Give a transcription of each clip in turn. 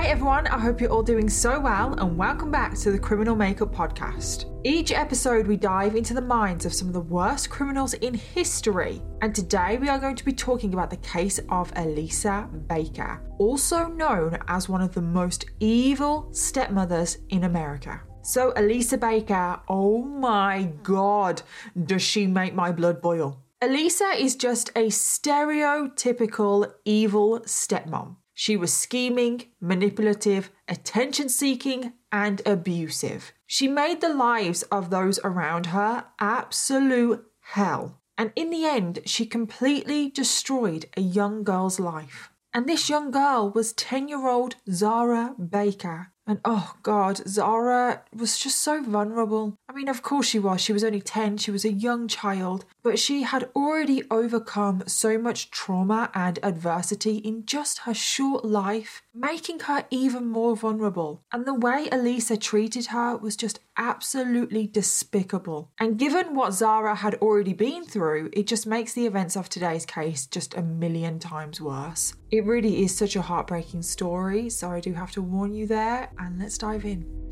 Hi everyone, I hope you're all doing so well and welcome back to the Criminal Makeup Podcast. Each episode we dive into the minds of some of the worst criminals in history, and today we are going to be talking about the case of Elisa Baker, also known as one of the most evil stepmothers in America. So, Elisa Baker, oh my god, does she make my blood boil? Elisa is just a stereotypical evil stepmom. She was scheming, manipulative, attention seeking, and abusive. She made the lives of those around her absolute hell. And in the end, she completely destroyed a young girl's life. And this young girl was 10 year old Zahra Baker. And oh God, Zahra was just so vulnerable. I mean, of course she was. She was only 10, she was a young child, but she had already overcome so much trauma and adversity in just her short life, making her even more vulnerable. And the way Elisa treated her was just absolutely despicable. And given what Zahra had already been through, it just makes the events of today's case just a million times worse. It really is such a heartbreaking story, so I do have to warn you there, and let's dive in.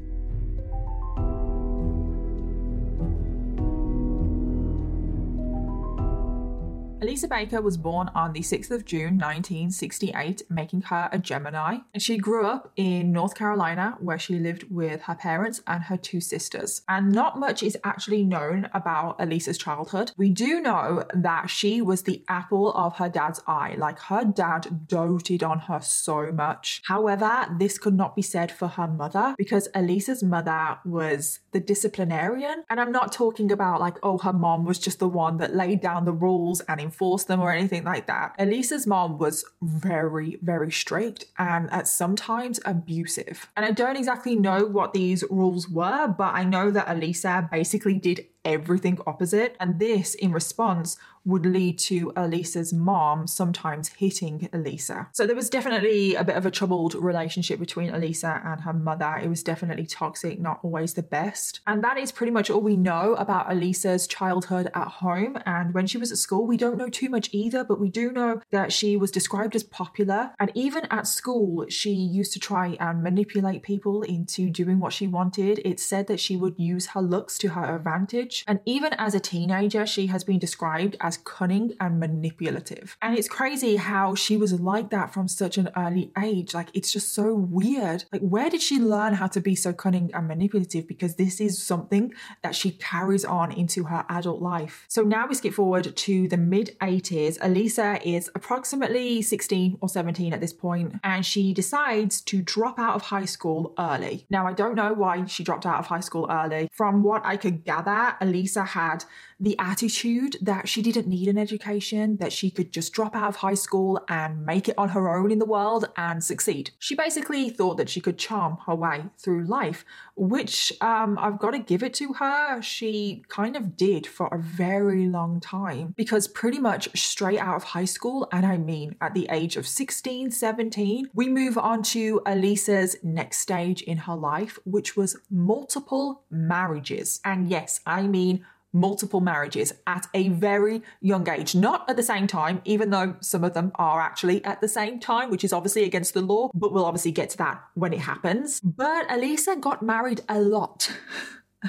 Elisa Baker was born on the 6th of June 1968, making her a Gemini. And she grew up in North Carolina, where she lived with her parents and her two sisters. And not much is actually known about Elisa's childhood. We do know that she was the apple of her dad's eye, like her dad doted on her so much. However, this could not be said for her mother because Elisa's mother was the disciplinarian. And I'm not talking about like, oh, her mom was just the one that laid down the rules and enforced them or anything like that. Elisa's mom was very, very strict and at sometimes abusive. And I don't exactly know what these rules were, but I know that Elisa basically did everything opposite. And this, in response, would lead to Elisa's mom sometimes hitting Elisa. So there was definitely a bit of a troubled relationship between Elisa and her mother. It was definitely toxic, not always the best. And that is pretty much all we know about Elisa's childhood at home. And when she was at school, we don't know too much either, but we do know that she was described as popular. And even at school, she used to try and manipulate people into doing what she wanted. It's said that she would use her looks to her advantage. And even as a teenager, she has been described as cunning and manipulative. And it's crazy how she was like that from such an early age. Like, it's just so weird. Like, where did she learn how to be so cunning and manipulative? Because this is something that she carries on into her adult life. So now we skip forward to the mid 80s. Elisa is approximately 16 or 17 at this point, and she decides to drop out of high school early. Now, I don't know why she dropped out of high school early. From what I could gather, Elisa had the attitude that she didn't need an education, that she could just drop out of high school and make it on her own in the world and succeed. She basically thought that she could charm her way through life, which um, I've got to give it to her. She kind of did for a very long time because pretty much straight out of high school, and I mean at the age of 16, 17, we move on to Elisa's next stage in her life, which was multiple marriages. And yes, I mean multiple marriages at a very young age, not at the same time, even though some of them are actually at the same time, which is obviously against the law, but we'll obviously get to that when it happens. But Elisa got married a lot.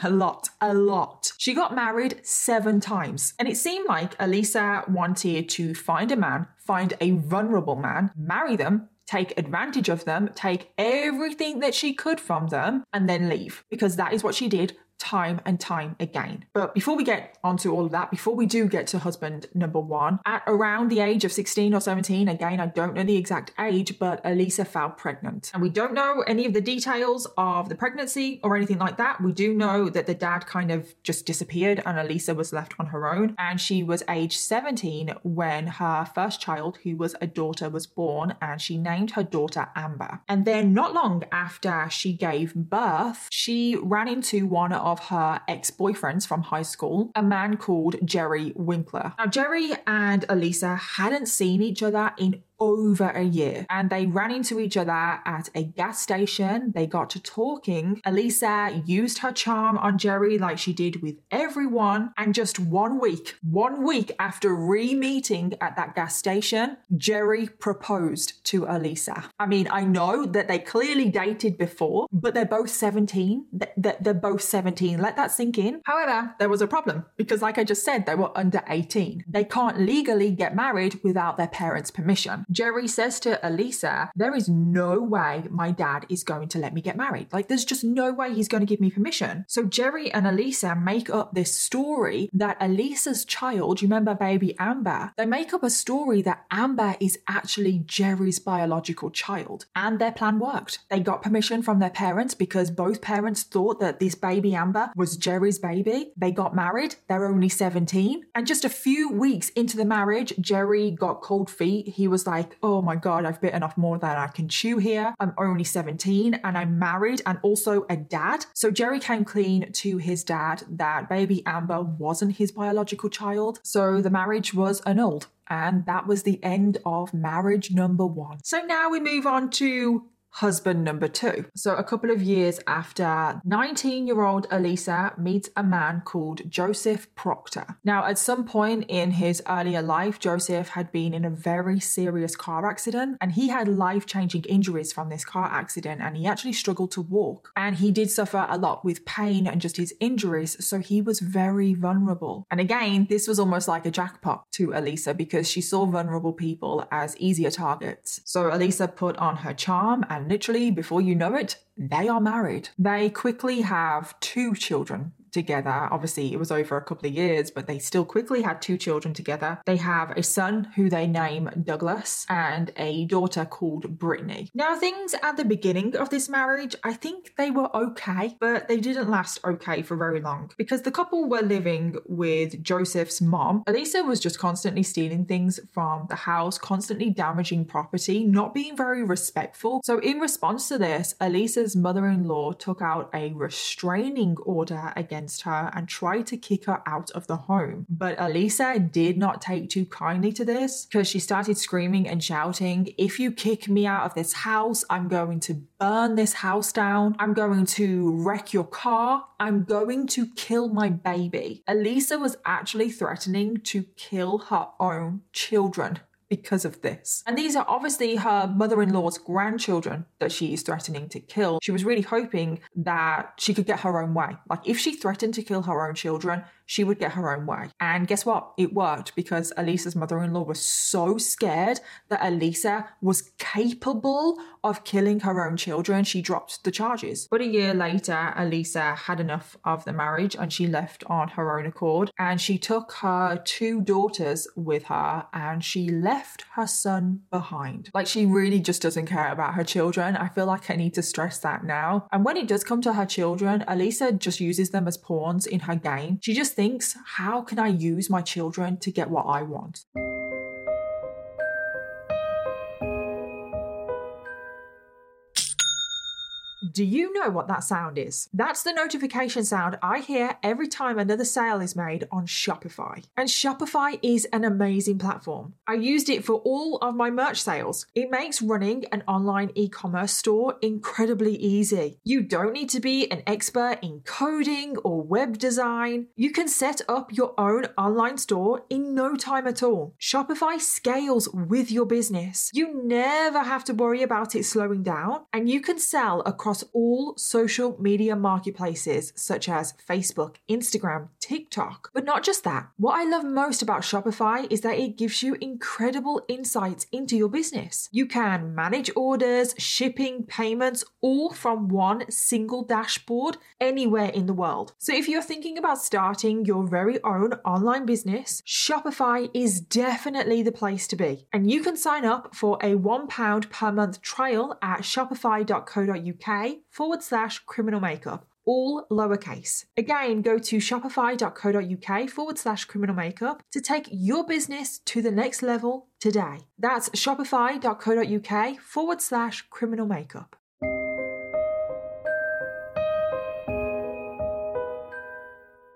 A lot, a lot. She got married seven times. And it seemed like Elisa wanted to find a man, find a vulnerable man, marry them, take advantage of them, take everything that she could from them, and then leave. Because that is what she did time and time again. But before we get onto all of that, before we do get to husband number one, at around the age of 16 or 17, again, I don't know the exact age, but Elisa fell pregnant. And we don't know any of the details of the pregnancy or anything like that. We do know that the dad kind of just disappeared and Elisa was left on her own. And she was age 17 when her first child, who was a daughter, was born, and she named her daughter Amber. And then, not long after she gave birth, she ran into one of her ex boyfriends from high school, a man called Jerry Winkler. Now, Jerry and Elisa hadn't seen each other in over a year and they ran into each other at a gas station. They got to talking. Elisa used her charm on Jerry like she did with everyone. And just one week, one week after re meeting at that gas station, Jerry proposed to Elisa. I mean, I know that they clearly dated before, but they're both 17. They're both 17. Let that sink in. However, there was a problem because, like I just said, they were under 18. They can't legally get married without their parents' permission. Jerry says to Elisa, There is no way my dad is going to let me get married. Like, there's just no way he's going to give me permission. So, Jerry and Elisa make up this story that Elisa's child, you remember baby Amber, they make up a story that Amber is actually Jerry's biological child. And their plan worked. They got permission from their parents because both parents thought that this baby Amber was Jerry's baby. They got married. They're only 17. And just a few weeks into the marriage, Jerry got cold feet. He was like, like, oh my God, I've bitten off more than I can chew here. I'm only 17 and I'm married and also a dad. So Jerry came clean to his dad that baby Amber wasn't his biological child. So the marriage was annulled. And that was the end of marriage number one. So now we move on to husband number two. So, a couple of years after 19 year old Elisa meets a man called Joseph Proctor. Now, at some point in his earlier life, Joseph had been in a very serious car accident and he had life changing injuries from this car accident and he actually struggled to walk. And he did suffer a lot with pain and just his injuries, so he was very vulnerable. And again, this was almost like a jackpot to Elisa because she saw vulnerable people as easier targets. So, Elisa put on her charm and and literally, before you know it, they are married. They quickly have two children together. Obviously, it was over a couple of years, but they still quickly had two children together. They have a son who they name Douglas and a daughter called Brittany. Now, things at the beginning of this marriage, I think they were okay, but they didn't last okay for very long because the couple were living with Joseph's mom. Elisa was just constantly stealing things from the house, constantly damaging property, not being very respectful. So, in response to this, Elisa's mother in law took out a restraining order against against her and tried to kick her out of the home. But Elisa did not take too kindly to this because she started screaming and shouting, If you kick me out of this house, I'm going to burn this house down. I'm going to wreck your car. I'm going to kill my baby. Elisa was actually threatening to kill her own children because of this. And these are obviously her mother in law's grandchildren that she is threatening to kill. She was really hoping that she could get her own way. Like, if she threatened to kill her own children, she would get her own way. And guess what? It worked because Elisa's mother in law was so scared that Elisa was capable of killing her own children. She dropped the charges. But a year later, Elisa had enough of the marriage and she left on her own accord. And she took her two daughters with her and she left her son behind. Like she really just doesn't care about her children. I feel like I need to stress that now. And when it does come to her children, Elisa just uses them as pawns in her game. She just thinks, how can I use my children to get what I want? Do you know what that sound is? That's the notification sound I hear every time another sale is made on Shopify. And Shopify is an amazing platform. I used it for all of my merch sales. It makes running an online e commerce store incredibly easy. You don't need to be an expert in coding or web design. You can set up your own online store in no time at all. Shopify scales with your business. You never have to worry about it slowing down, and you can sell across all social media marketplaces such as Facebook, Instagram, TikTok. But not just that. What I love most about Shopify is that it gives you incredible insights into your business. You can manage orders, shipping, payments, all from one single dashboard anywhere in the world. So if you're thinking about starting your very own online business, Shopify is definitely the place to be. And you can sign up for a £1 per month trial at shopify.co.uk forward slash criminal makeup all lowercase. Again, go to shopify.co.uk forward slash criminal makeup to take your business to the next level today. That's shopify.co.uk forward slash criminal makeup.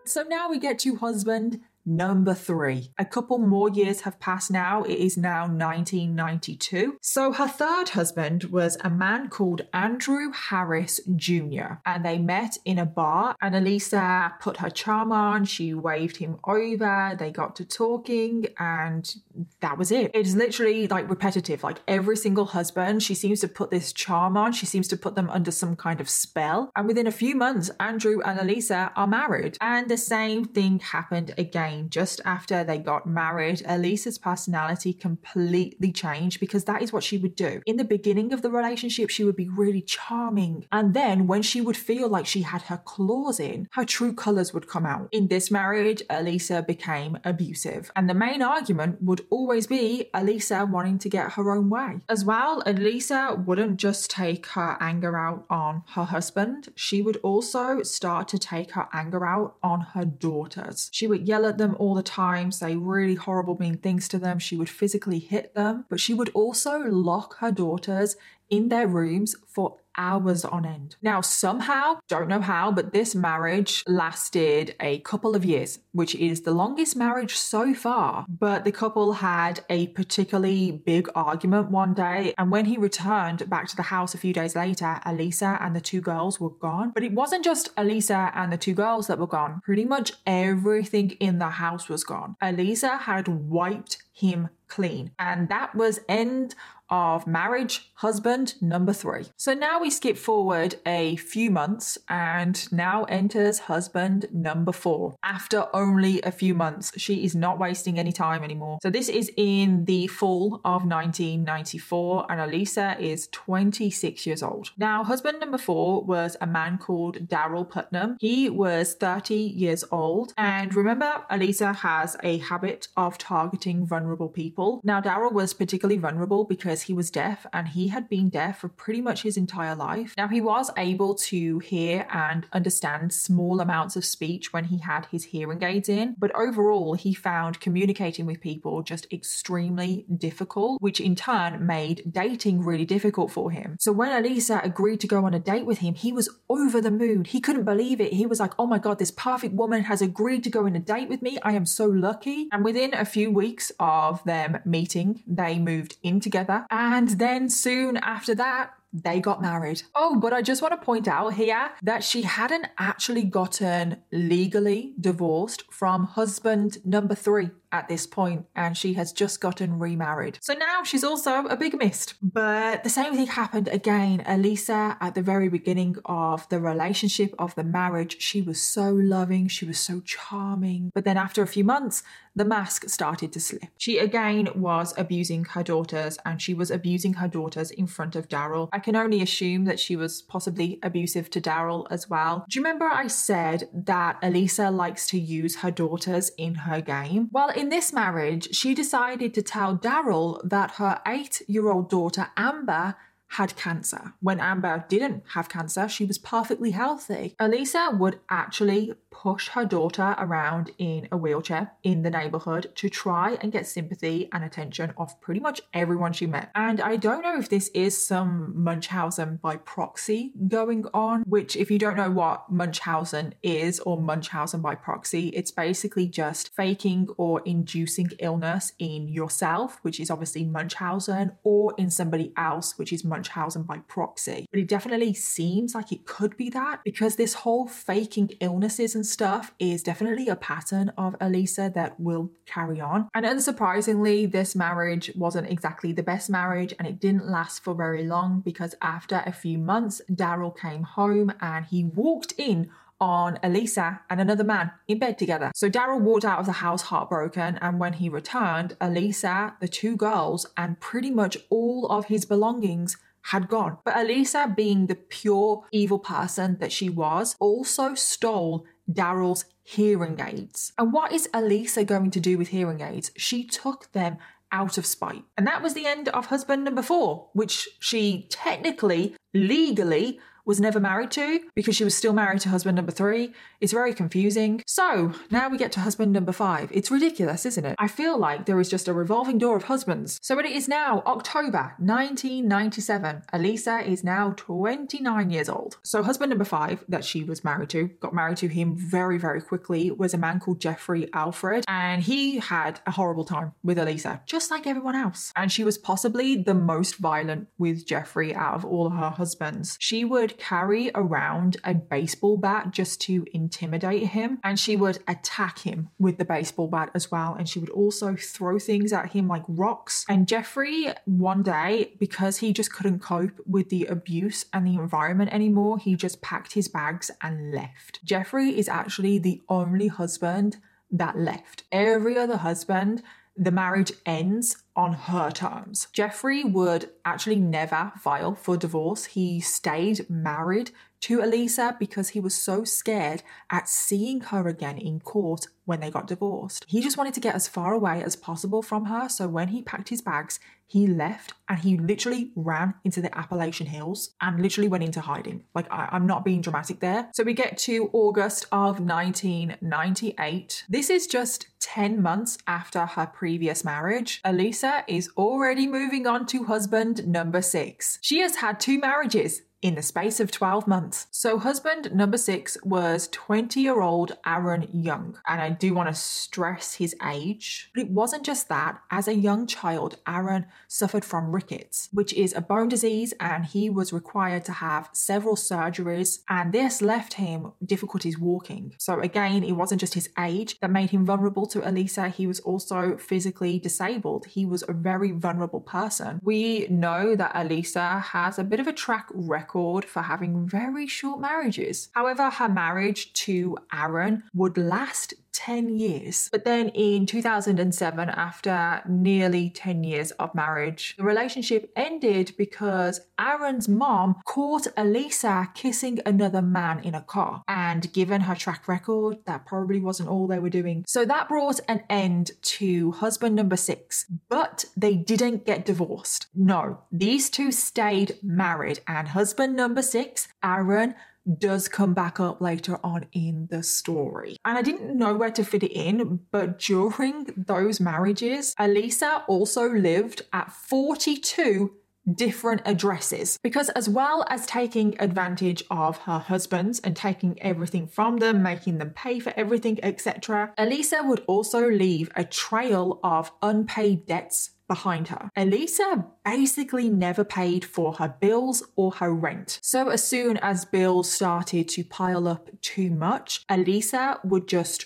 So now we get to husband Number three, a couple more years have passed now. It is now 1992. So her third husband was a man called Andrew Harris Jr. And they met in a bar, and Elisa put her charm on. She waved him over. They got to talking, and that was it. It's literally like repetitive. Like every single husband, she seems to put this charm on. She seems to put them under some kind of spell. And within a few months, Andrew and Elisa are married. And the same thing happened again just after they got married, Elisa's personality completely changed because that is what she would do. In the beginning of the relationship, she would be really charming. And then when she would feel like she had her claws in, her true colors would come out. In this marriage, Elisa became abusive. And the main argument would always be Elisa wanting to get her own way. As well, Elisa wouldn't just take her anger out on her husband, she would also start to take her anger out on her daughters. She would yell at them them all the time, say really horrible, mean things to them. She would physically hit them, but she would also lock her daughters in their rooms for hours on end. Now, somehow, don't know how, but this marriage lasted a couple of years, which is the longest marriage so far. But the couple had a particularly big argument one day, and when he returned back to the house a few days later, Elisa and the two girls were gone. But it wasn't just Elisa and the two girls that were gone, pretty much everything in the house was gone. Elisa had wiped him clean. And that was end of marriage husband number three. So now we skip forward a few months and now enters husband number four. After only a few months, she is not wasting any time anymore. So this is in the fall of 1994 and Elisa is 26 years old. Now, husband number four was a man called Daryl Putnam. He was 30 years old. And remember, Elisa has a habit of targeting vulnerable people. Now, Daryl was particularly vulnerable because he was deaf and he had been deaf for pretty much his entire life. Now, he was able to hear and understand small amounts of speech when he had his hearing aids in, but overall, he found communicating with people just extremely difficult, which in turn made dating really difficult for him. So, when Elisa agreed to go on a date with him, he was over the moon. He couldn't believe it. He was like, oh my God, this perfect woman has agreed to go on a date with me. I am so lucky. And within a few weeks of them meeting, they moved in together. And then soon after that, they got married. Oh, but I just want to point out here that she hadn't actually gotten legally divorced from husband number three at this point, and she has just gotten remarried. So now she's also a bigamist. But the same thing happened again. Elisa, at the very beginning of the relationship, of the marriage, she was so loving, she was so charming. But then after a few months, the mask started to slip. She again was abusing her daughters, and she was abusing her daughters in front of Daryl. I can only assume that she was possibly abusive to Daryl as well. Do you remember I said that Elisa likes to use her daughters in her game? Well, in this marriage, she decided to tell Daryl that her eight year old daughter Amber had cancer. When Amber didn't have cancer, she was perfectly healthy. Elisa would actually push her daughter around in a wheelchair in the neighborhood to try and get sympathy and attention off pretty much everyone she met. And I don't know if this is some Munchausen by proxy going on, which, if you don't know what Munchausen is or Munchausen by proxy, it's basically just faking or inducing illness in yourself, which is obviously Munchausen, or in somebody else, which is Munchausen Munchausen by proxy. But it definitely seems like it could be that because this whole faking illnesses and stuff is definitely a pattern of Elisa that will carry on. And unsurprisingly, this marriage wasn't exactly the best marriage and it didn't last for very long because after a few months, Daryl came home and he walked in on Elisa and another man in bed together. So Daryl walked out of the house heartbroken, and when he returned, Elisa, the two girls, and pretty much all of his belongings had gone. But Elisa, being the pure evil person that she was, also stole Daryl's hearing aids. And what is Elisa going to do with hearing aids? She took them out of spite. And that was the end of husband number four, which she technically, legally, was never married to because she was still married to husband number three. It's very confusing. So now we get to husband number five. It's ridiculous, isn't it? I feel like there is just a revolving door of husbands. So it is now October 1997. Elisa is now 29 years old. So husband number five that she was married to, got married to him very, very quickly, was a man called Jeffrey Alfred. And he had a horrible time with Elisa, just like everyone else. And she was possibly the most violent with Jeffrey out of all her husbands. She would carry around a baseball bat just to intimidate him, and she would attack him with the baseball bat as well. And she would also throw things at him like rocks. And Jeffrey, one day, because he just couldn't cope with the abuse and the environment anymore, he just packed his bags and left. Jeffrey is actually the only husband that left. Every other husband the marriage ends on her terms. Jeffrey would actually never file for divorce. He stayed married to Elisa because he was so scared at seeing her again in court when they got divorced. He just wanted to get as far away as possible from her. So when he packed his bags, he left and he literally ran into the Appalachian Hills and literally went into hiding. Like, I, am not being dramatic there. So we get to August of 1998. This is just 10 months after her previous marriage. Elisa is already moving on to husband number six. She has had two marriages in the space of 12 months. So, husband number six was 20 year old Aaron Young. And I do want to stress his age. But it wasn't just that. As a young child, Aaron suffered from rickets, which is a bone disease, and he was required to have several surgeries. And this left him difficulties walking. So, again, it wasn't just his age that made him vulnerable to Elisa, he was also physically disabled. He was a very vulnerable person. We know that Elisa has a bit of a track record record for having very short marriages. However, her marriage to Aaron would last 10 years. But then in 2007, after nearly 10 years of marriage, the relationship ended because Aaron's mom caught Elisa kissing another man in a car. And given her track record, that probably wasn't all they were doing. So that brought an end to husband number six. But they didn't get divorced. No, these two stayed married, and husband number six, Aaron, does come back up later on in the story. And I didn't know where to fit it in, but during those marriages, Elisa also lived at 42 different addresses because as well as taking advantage of her husbands and taking everything from them making them pay for everything etc elisa would also leave a trail of unpaid debts behind her. Elisa basically never paid for her bills or her rent. So as soon as bills started to pile up too much, Elisa would just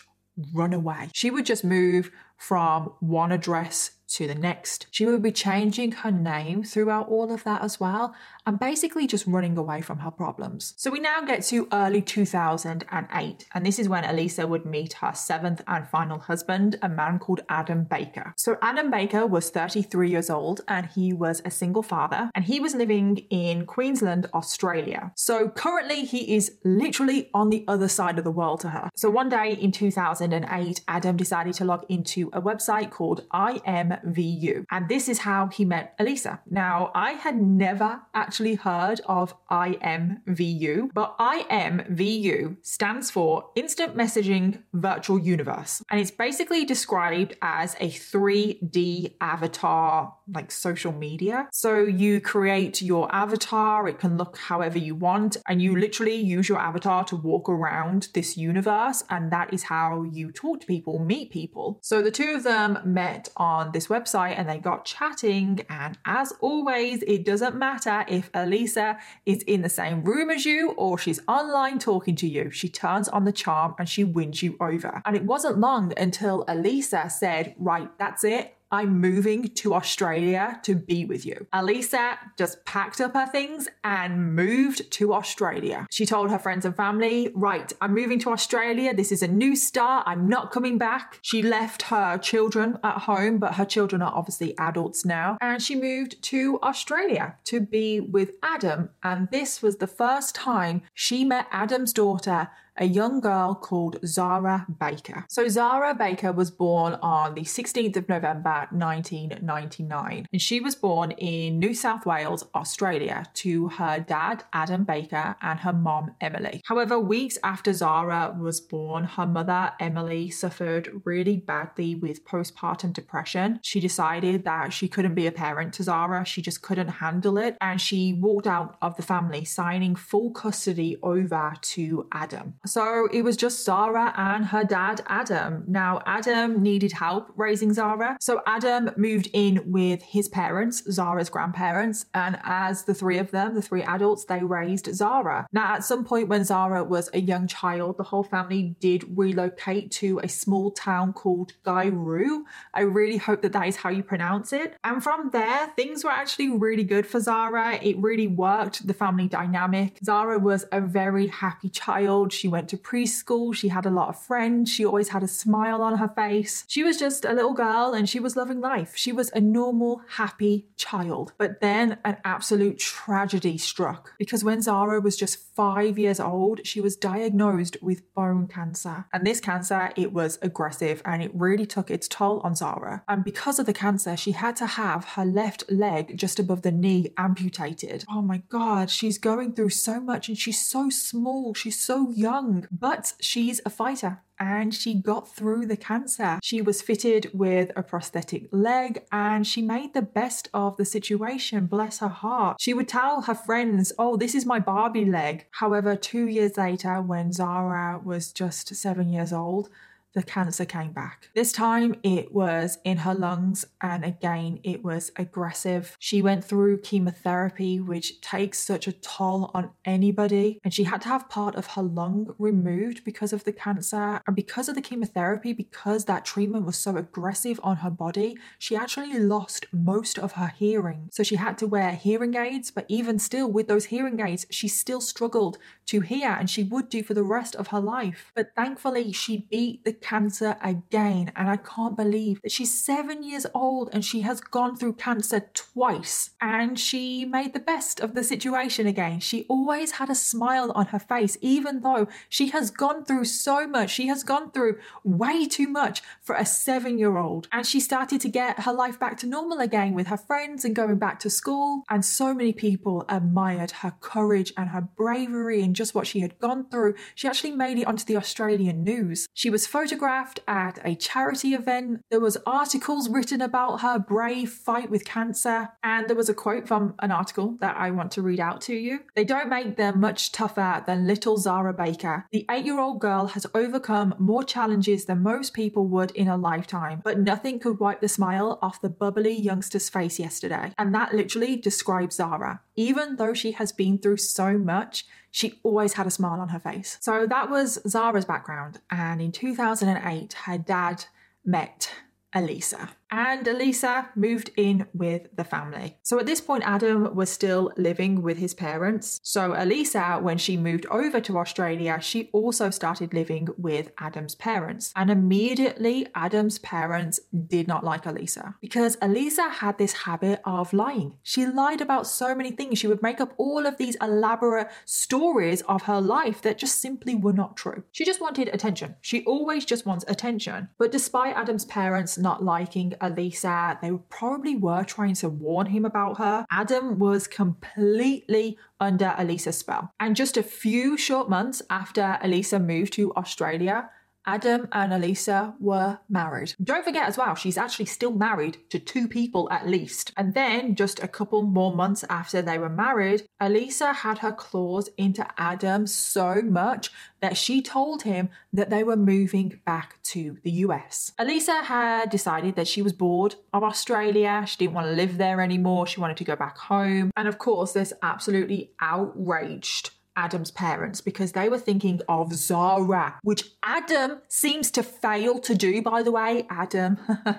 run away. She would just move from one address to the next. She would be changing her name throughout all of that as well and basically just running away from her problems. So we now get to early 2008, and this is when Elisa would meet her seventh and final husband, a man called Adam Baker. So Adam Baker was 33 years old and he was a single father, and he was living in Queensland, Australia. So currently he is literally on the other side of the world to her. So one day in 2008, Adam decided to log into a website called IMVU, and this is how he met Elisa. Now, I had never actually actually heard of IMVU, but IMVU stands for Instant Messaging Virtual Universe. And it's basically described as a 3D avatar, like social media. So you create your avatar, it can look however you want, and you literally use your avatar to walk around this universe. And that is how you talk to people, meet people. So the two of them met on this website and they got chatting. And as always, it doesn't matter if Elisa is in the same room as you or she's online talking to you. She turns on the charm and she wins you over. And it wasn't long until Elisa said, Right, that's it. I'm moving to Australia to be with you. Elisa just packed up her things and moved to Australia. She told her friends and family, Right, I'm moving to Australia. This is a new start. I'm not coming back. She left her children at home, but her children are obviously adults now. And she moved to Australia to be with Adam. And this was the first time she met Adam's daughter a young girl called Zahra Baker. So, Zahra Baker was born on the 16th of November 1999, and she was born in New South Wales, Australia, to her dad, Adam Baker, and her mom, Emily. However, weeks after Zahra was born, her mother, Emily, suffered really badly with postpartum depression. She decided that she couldn't be a parent to Zahra, she just couldn't handle it, and she walked out of the family, signing full custody over to Adam. So it was just Zahra and her dad, Adam. Now, Adam needed help raising Zahra. So Adam moved in with his parents, Zahra's grandparents, and as the three of them, the three adults, they raised Zahra. Now, at some point when Zahra was a young child, the whole family did relocate to a small town called Gairu. I really hope that that is how you pronounce it. And from there, things were actually really good for Zahra. It really worked, the family dynamic. Zahra was a very happy child. She went to preschool. She had a lot of friends. She always had a smile on her face. She was just a little girl and she was loving life. She was a normal, happy child. But then an absolute tragedy struck because when Zahra was just five years old, she was diagnosed with bone cancer. And this cancer, it was aggressive and it really took its toll on Zahra. And because of the cancer, she had to have her left leg just above the knee amputated. Oh my God, she's going through so much and she's so small. She's so young but she's a fighter and she got through the cancer. She was fitted with a prosthetic leg and she made the best of the situation, bless her heart. She would tell her friends, Oh, this is my Barbie leg. However, two years later, when Zahra was just seven years old, the cancer came back. This time it was in her lungs, and again, it was aggressive. She went through chemotherapy, which takes such a toll on anybody, and she had to have part of her lung removed because of the cancer. And because of the chemotherapy, because that treatment was so aggressive on her body, she actually lost most of her hearing. So she had to wear hearing aids, but even still, with those hearing aids, she still struggled to hear, and she would do for the rest of her life. But thankfully, she beat the cancer again. And I can't believe that she's seven years old and she has gone through cancer twice. And she made the best of the situation again. She always had a smile on her face, even though she has gone through so much. She has gone through way too much for a seven year old. And she started to get her life back to normal again with her friends and going back to school. And so many people admired her courage and her bravery and just what she had gone through. She actually made it onto the Australian news. She was photographed photographed at a charity event. There was articles written about her brave fight with cancer, and there was a quote from an article that I want to read out to you. They don't make them much tougher than little Zahra Baker. The 8-year-old girl has overcome more challenges than most people would in a lifetime, but nothing could wipe the smile off the bubbly youngster's face yesterday. And that literally describes Zahra. Even though she has been through so much, she always had a smile on her face. So that was Zahra's background. And in 2008, her dad met Elisa and Elisa moved in with the family. So at this point, Adam was still living with his parents. So Elisa, when she moved over to Australia, she also started living with Adam's parents. And immediately, Adam's parents did not like Elisa because Elisa had this habit of lying. She lied about so many things. She would make up all of these elaborate stories of her life that just simply were not true. She just wanted attention. She always just wants attention. But despite Adam's parents not liking Elisa. They probably were trying to warn him about her. Adam was completely under Elisa's spell. And just a few short months after Elisa moved to Australia, Adam and Elisa were married. Don't forget as well, she's actually still married to two people at least. And then, just a couple more months after they were married, Elisa had her claws into Adam so much that she told him that they were moving back to the US. Elisa had decided that she was bored of Australia. She didn't want to live there anymore. She wanted to go back home. And of course, this absolutely outraged Adam's parents because they were thinking of Zahra, which Adam seems to fail to do, by the way. Adam,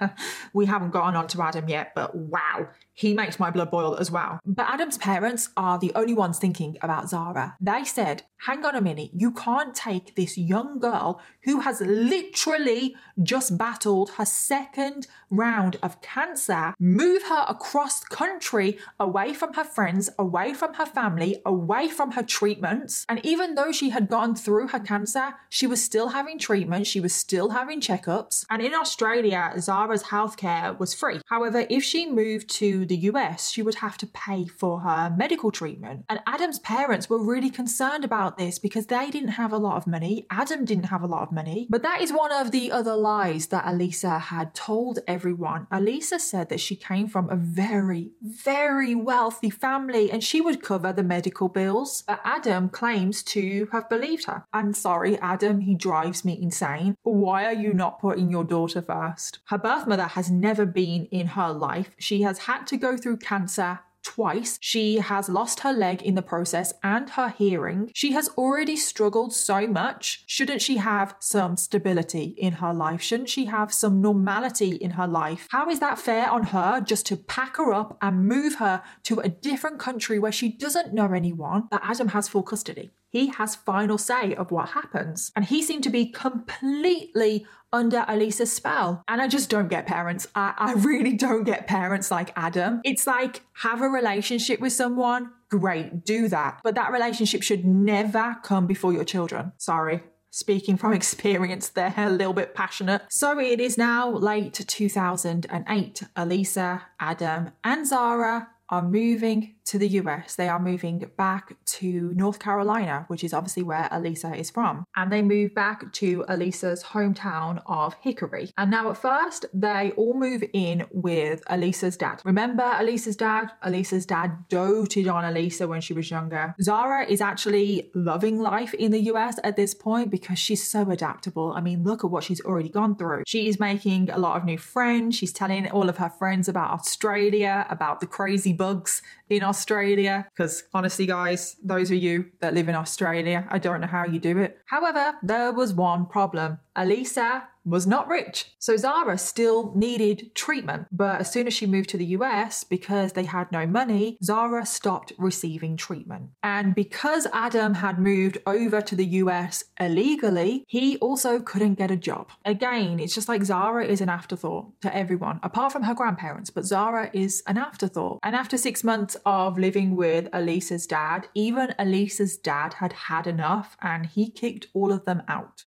we haven't gotten on to Adam yet, but wow, he makes my blood boil as well. But Adam's parents are the only ones thinking about Zahra. They said, hang on a minute, you can't take this young girl who has literally just battled her second round of cancer, move her across country away from her friends, away from her family, away from her treatments. And even though she had gone through her cancer, she was still having treatment, she was still having checkups. And in Australia, Zahra's healthcare was free. However, if she moved to the US, she would have to pay for her medical treatment. And Adam's parents were really concerned about this because they didn't have a lot of money. Adam didn't have a lot of money. But that is one of the other lies that Elisa had told everyone. Elisa said that she came from a very, very wealthy family and she would cover the medical bills. But Adam claims to have believed her. I'm sorry, Adam, he drives me insane. Why are you not putting your daughter first? Her birth mother has never been in her life. She has had to go through cancer twice. She has lost her leg in the process and her hearing. She has already struggled so much. Shouldn't she have some stability in her life? Shouldn't she have some normality in her life? How is that fair on her just to pack her up and move her to a different country where she doesn't know anyone, that Adam has full custody? He has final say of what happens. And he seemed to be completely under Elisa's spell. And I just don't get parents. I, I really don't get parents like Adam. It's like have a relationship with someone, great, do that. But that relationship should never come before your children. Sorry. Speaking from experience, they're a little bit passionate. So it is now late 2008. Elisa, Adam, and Zahra are moving to the US. They are moving back to North Carolina, which is obviously where Elisa is from. And they move back to Elisa's hometown of Hickory. And now, at first, they all move in with Elisa's dad. Remember Elisa's dad? Elisa's dad doted on Elisa when she was younger. Zahra is actually loving life in the US at this point because she's so adaptable. I mean, look at what she's already gone through. She is making a lot of new friends. She's telling all of her friends about Australia, about the crazy bugs in Australia. Because honestly, guys, those of you that live in Australia, I don't know how you do it. However, there was one problem. Elisa was not rich. So Zahra still needed treatment. But as soon as she moved to the US, because they had no money, Zahra stopped receiving treatment. And because Adam had moved over to the US illegally, he also couldn't get a job. Again, it's just like Zahra is an afterthought to everyone, apart from her grandparents, but Zahra is an afterthought. And after six months of living with Elisa's dad, even Elisa's dad had had enough and he kicked all of them out.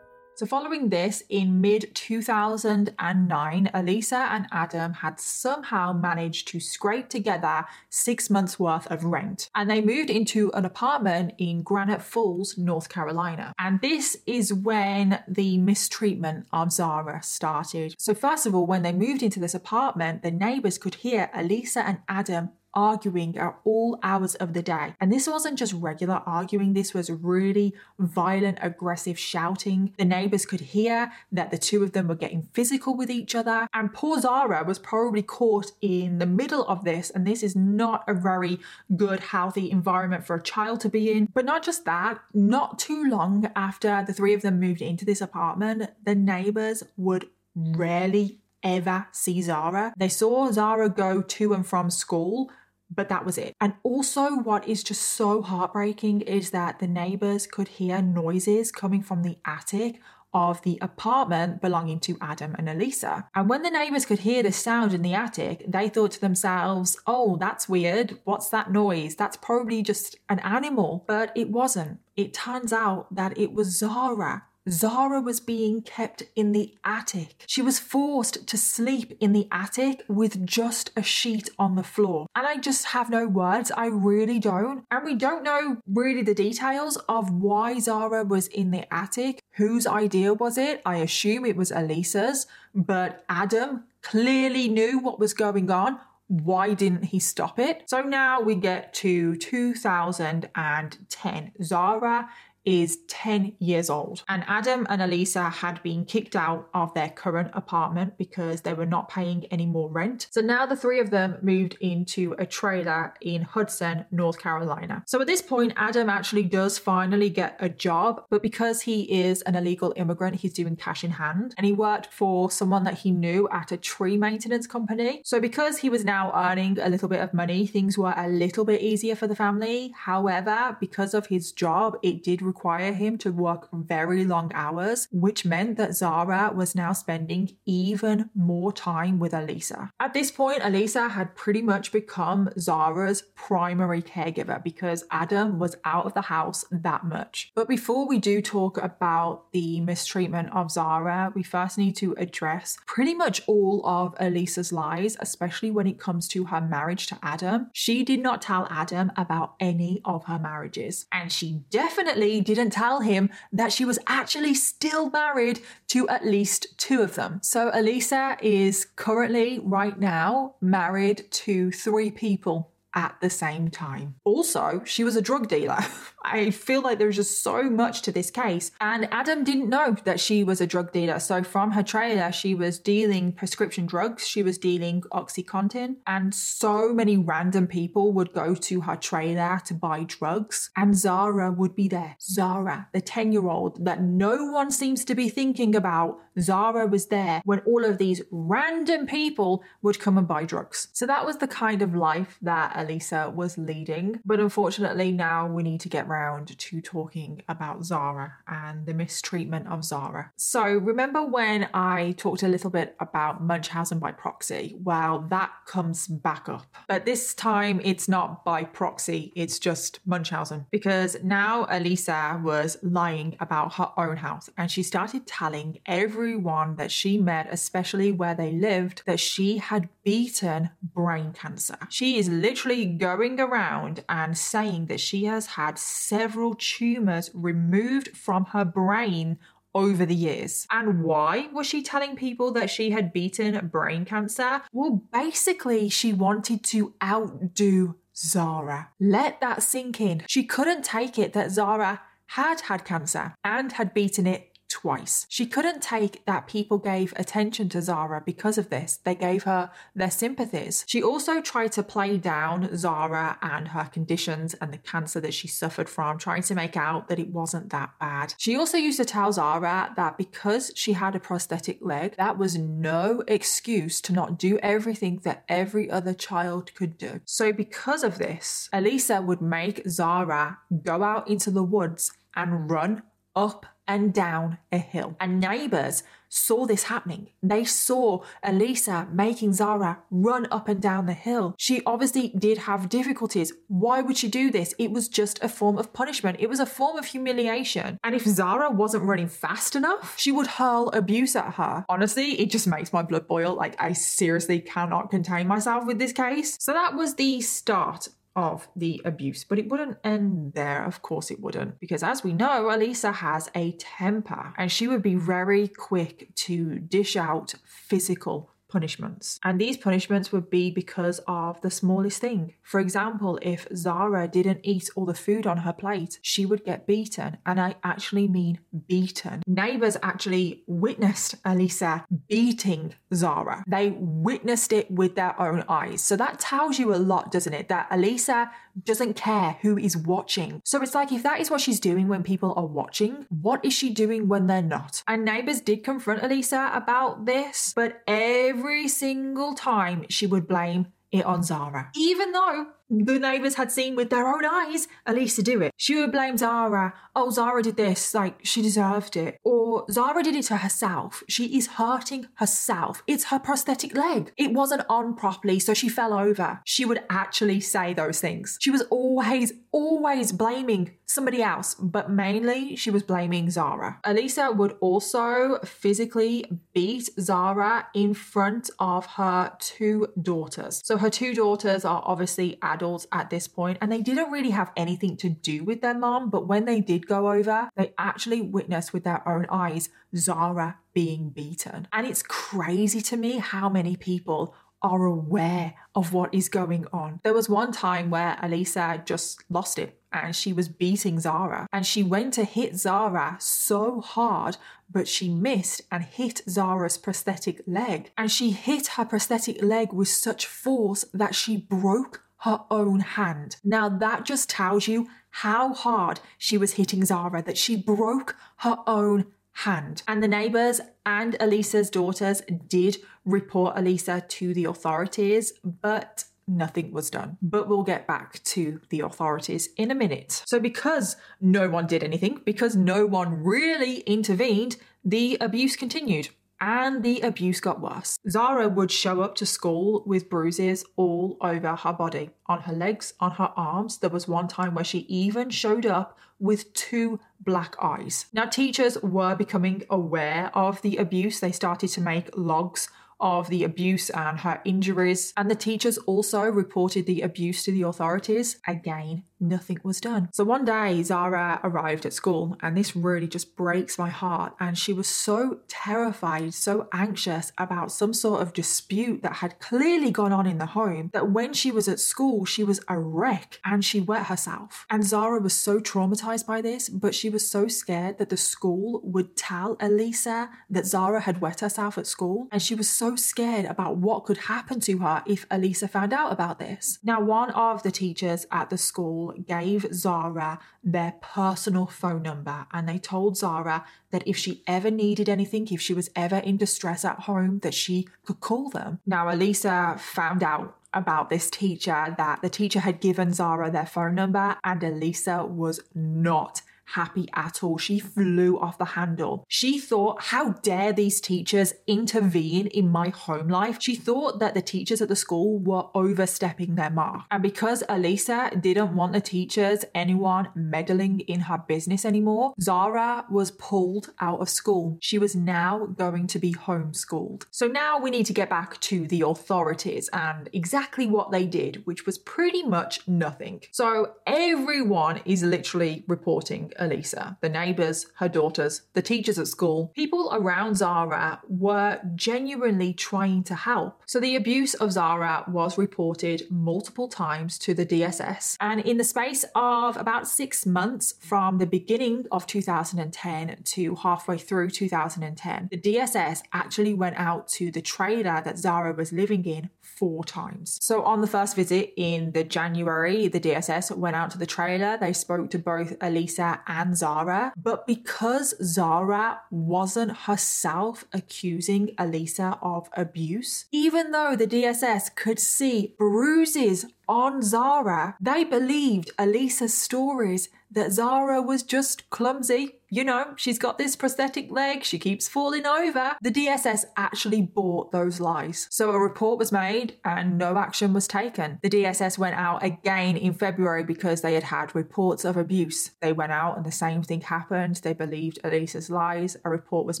So, following this, in mid 2009, Elisa and Adam had somehow managed to scrape together six months' worth of rent. And they moved into an apartment in Granite Falls, North Carolina. And this is when the mistreatment of Zahra started. So, first of all, when they moved into this apartment, the neighbors could hear Elisa and Adam arguing at all hours of the day. And this wasn't just regular arguing, this was really violent, aggressive shouting. The neighbors could hear that the two of them were getting physical with each other. And poor Zahra was probably caught in the middle of this. And this is not a very good, healthy environment for a child to be in. But not just that, not too long after the three of them moved into this apartment, the neighbors would rarely ever see Zahra. They saw Zahra go to and from school but that was it. And also, what is just so heartbreaking is that the neighbors could hear noises coming from the attic of the apartment belonging to Adam and Elisa. And when the neighbors could hear the sound in the attic, they thought to themselves, oh, that's weird. What's that noise? That's probably just an animal. But it wasn't. It turns out that it was Zahra Zahra was being kept in the attic. She was forced to sleep in the attic with just a sheet on the floor. And I just have no words. I really don't. And we don't know really the details of why Zahra was in the attic. Whose idea was it? I assume it was Elisa's, but Adam clearly knew what was going on why didn't he stop it? So now we get to 2010. Zahra is 10 years old. And Adam and Elisa had been kicked out of their current apartment because they were not paying any more rent. So now the three of them moved into a trailer in Hudson, North Carolina. So at this point, Adam actually does finally get a job, but because he is an illegal immigrant, he's doing cash in hand. And he worked for someone that he knew at a tree maintenance company. So because he was now earning a little bit of money, things were a little bit easier for the family. However, because of his job, it did require him to work very long hours, which meant that Zahra was now spending even more time with Elisa. At this point, Elisa had pretty much become Zahra's primary caregiver because Adam was out of the house that much. But before we do talk about the mistreatment of Zahra, we first need to address pretty much all of Elisa's lies, especially when it comes to her marriage to Adam. She did not tell Adam about any of her marriages, and she definitely didn't tell him that she was actually still married to at least two of them. So Elisa is currently, right now, married to three people at the same time. Also, she was a drug dealer. I feel like there's just so much to this case. And Adam didn't know that she was a drug dealer. So from her trailer, she was dealing prescription drugs, she was dealing Oxycontin, and so many random people would go to her trailer to buy drugs. And Zahra would be there. Zahra, the 10 year old that no one seems to be thinking about, Zahra was there when all of these random people would come and buy drugs. So that was the kind of life that Elisa was leading. But unfortunately, now we need to get round to talking about Zahra and the mistreatment of Zahra. So, remember when I talked a little bit about Munchausen by proxy? Well, that comes back up. But this time it's not by proxy, it's just Munchausen. Because now Elisa was lying about her own house and she started telling everyone that she met, especially where they lived, that she had beaten brain cancer. She is literally going around and saying that she has had several tumors removed from her brain over the years. And why was she telling people that she had beaten brain cancer? Well, basically, she wanted to outdo Zahra. Let that sink in. She couldn't take it that Zahra had had cancer and had beaten it twice. She couldn't take that people gave attention to Zahra because of this. They gave her their sympathies. She also tried to play down Zahra and her conditions and the cancer that she suffered from, trying to make out that it wasn't that bad. She also used to tell Zahra that because she had a prosthetic leg, that was no excuse to not do everything that every other child could do. So, because of this, Elisa would make Zahra go out into the woods and run up and down a hill. And neighbors saw this happening. They saw Elisa making Zahra run up and down the hill. She obviously did have difficulties. Why would she do this? It was just a form of punishment, it was a form of humiliation. And if Zahra wasn't running fast enough, she would hurl abuse at her. Honestly, it just makes my blood boil. Like, I seriously cannot contain myself with this case. So that was the start of the abuse. But it wouldn't end there. Of course, it wouldn't. Because as we know, Elisa has a temper and she would be very quick to dish out physical punishments. And these punishments would be because of the smallest thing. For example, if Zahra didn't eat all the food on her plate, she would get beaten. And I actually mean beaten. Neighbors actually witnessed Elisa beating Zahra. They witnessed it with their own eyes. So that tells you a lot, doesn't it? That Elisa doesn't care who is watching. So it's like if that is what she's doing when people are watching, what is she doing when they're not? And neighbors did confront Elisa about this, but every single time she would blame it on Zahra. Even though the neighbours had seen with their own eyes Elisa do it. She would blame Zahra. Oh, Zahra did this, like she deserved it. Or Zahra did it to herself. She is hurting herself. It's her prosthetic leg. It wasn't on properly, so she fell over. She would actually say those things. She was always, always blaming somebody else, but mainly she was blaming Zahra. Elisa would also physically beat Zahra in front of her two daughters. So her two daughters are obviously adults at this point, and they didn't really have anything to do with their mom, but when they did go over, they actually witnessed with their own eyes Zahra being beaten. And it's crazy to me how many people are aware of what is going on. There was one time where Elisa just lost it and she was beating Zahra and she went to hit Zahra so hard but she missed and hit Zahra's prosthetic leg and she hit her prosthetic leg with such force that she broke her own hand. Now that just tells you how hard she was hitting Zahra that she broke her own hand. And the neighbors and Elisa's daughters did report Elisa to the authorities, but nothing was done. But we'll get back to the authorities in a minute. So, because no one did anything, because no one really intervened, the abuse continued and the abuse got worse. Zahra would show up to school with bruises all over her body, on her legs, on her arms. There was one time where she even showed up with two black eyes. Now, teachers were becoming aware of the abuse. They started to make logs of the abuse and her injuries, and the teachers also reported the abuse to the authorities. Again, nothing was done. So one day, Zahra arrived at school, and this really just breaks my heart. And she was so terrified, so anxious about some sort of dispute that had clearly gone on in the home that when she was at school, she was a wreck and she wet herself. And Zahra was so traumatized by this, but she was so scared that the school would tell Elisa that Zahra had wet herself at school. And she was so scared about what could happen to her if Elisa found out about this. Now, one of the teachers at the school gave Zahra their personal phone number and they told Zahra that if she ever needed anything, if she was ever in distress at home, that she could call them. Now, Elisa found out about this teacher that the teacher had given Zahra their phone number and Elisa was not happy at all. She flew off the handle. She thought, how dare these teachers intervene in my home life? She thought that the teachers at the school were overstepping their mark. And because Elisa didn't want the teachers, anyone meddling in her business anymore, Zahra was pulled out of school. She was now going to be homeschooled. So now we need to get back to the authorities and exactly what they did, which was pretty much nothing. So everyone is literally reporting Elisa. The neighbours, her daughters, the teachers at school, people around Zahra were genuinely trying to help. So the abuse of Zahra was reported multiple times to the DSS. And in the space of about six months from the beginning of 2010 to halfway through 2010, the DSS actually went out to the trailer that Zahra was living in four times. So on the first visit in the January, the DSS went out to the trailer. They spoke to both Elisa and Zahra. But because Zahra wasn't herself accusing Elisa of abuse, even though the DSS could see bruises on Zahra, they believed Elisa's stories that Zahra was just clumsy. You know, she's got this prosthetic leg, she keeps falling over. The DSS actually bought those lies. So a report was made and no action was taken. The DSS went out again in February because they had had reports of abuse. They went out and the same thing happened. They believed Elisa's lies. A report was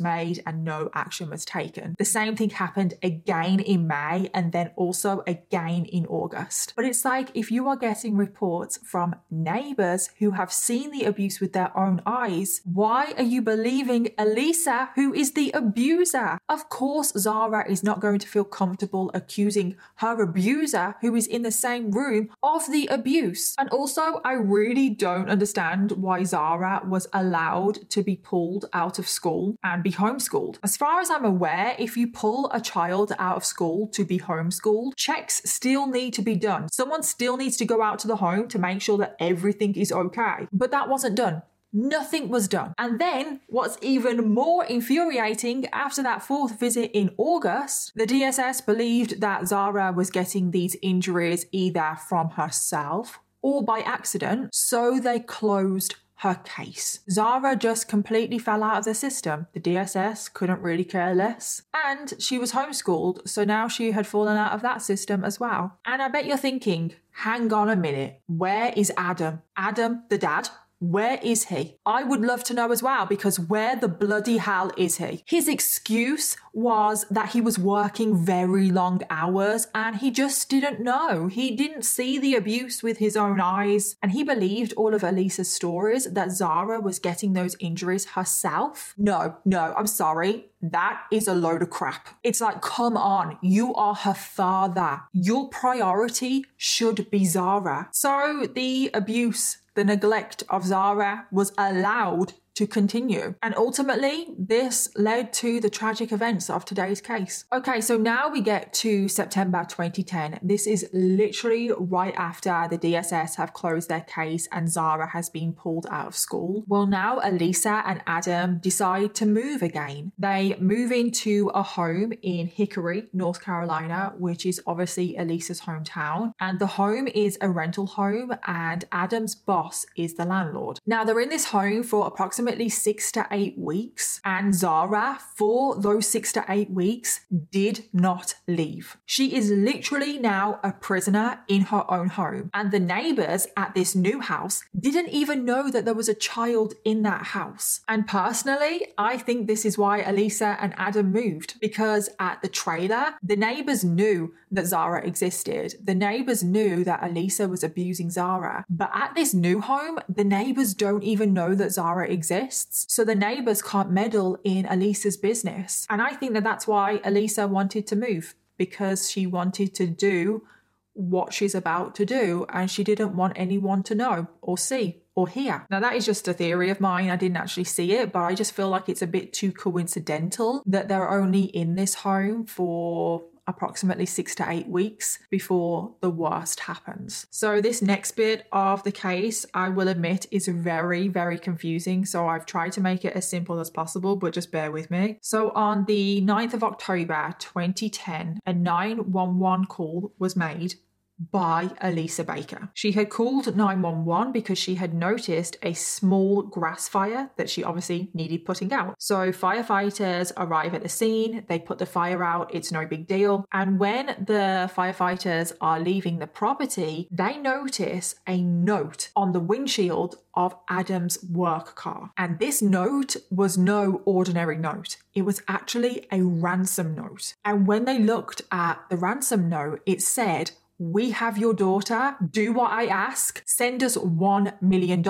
made and no action was taken. The same thing happened again in May and then also again in August. But it's like if you are getting reports from neighbors who have seen the abuse with their own eyes, why are you believing Elisa, who is the abuser? Of course, Zahra is not going to feel comfortable accusing her abuser, who is in the same room, of the abuse. And also, I really don't understand why Zahra was allowed to be pulled out of school and be homeschooled. As far as I'm aware, if you pull a child out of school to be homeschooled, checks still need to be done. Someone still needs to go out to the home to make sure that everything is okay. But that wasn't done. Nothing was done. And then, what's even more infuriating, after that fourth visit in August, the DSS believed that Zahra was getting these injuries either from herself or by accident, so they closed her case. Zahra just completely fell out of the system. The DSS couldn't really care less. And she was homeschooled, so now she had fallen out of that system as well. And I bet you're thinking, hang on a minute, where is Adam? Adam, the dad? Where is he? I would love to know as well because where the bloody hell is he? His excuse was that he was working very long hours and he just didn't know. He didn't see the abuse with his own eyes and he believed all of Elisa's stories that Zahra was getting those injuries herself. No, no, I'm sorry. That is a load of crap. It's like, come on, you are her father. Your priority should be Zahra. So the abuse the neglect of Zahra was allowed to continue. And ultimately, this led to the tragic events of today's case. Okay, so now we get to September 2010. This is literally right after the DSS have closed their case and Zahra has been pulled out of school. Well, now Elisa and Adam decide to move again. They move into a home in Hickory, North Carolina, which is obviously Elisa's hometown. And the home is a rental home, and Adam's boss is the landlord. Now, they're in this home for approximately approximately six to eight weeks, and Zahra, for those six to eight weeks, did not leave. She is literally now a prisoner in her own home, and the neighbors at this new house didn't even know that there was a child in that house. And personally, I think this is why Elisa and Adam moved because at the trailer, the neighbors knew that Zahra existed. The neighbors knew that Elisa was abusing Zahra. But at this new home, the neighbors don't even know that Zahra exists. So the neighbors can't meddle in Elisa's business. And I think that that's why Elisa wanted to move because she wanted to do what she's about to do and she didn't want anyone to know or see or hear. Now, that is just a theory of mine. I didn't actually see it, but I just feel like it's a bit too coincidental that they're only in this home for approximately six to eight weeks before the worst happens. So, this next bit of the case, I will admit, is very, very confusing. So, I've tried to make it as simple as possible, but just bear with me. So, on the 9th of October 2010, a 911 call was made by Elisa Baker. She had called 911 because she had noticed a small grass fire that she obviously needed putting out. So firefighters arrive at the scene, they put the fire out, it's no big deal. And when the firefighters are leaving the property, they notice a note on the windshield of Adam's work car. And this note was no ordinary note. It was actually a ransom note. And when they looked at the ransom note, it said we have your daughter. Do what I ask. Send us $1 million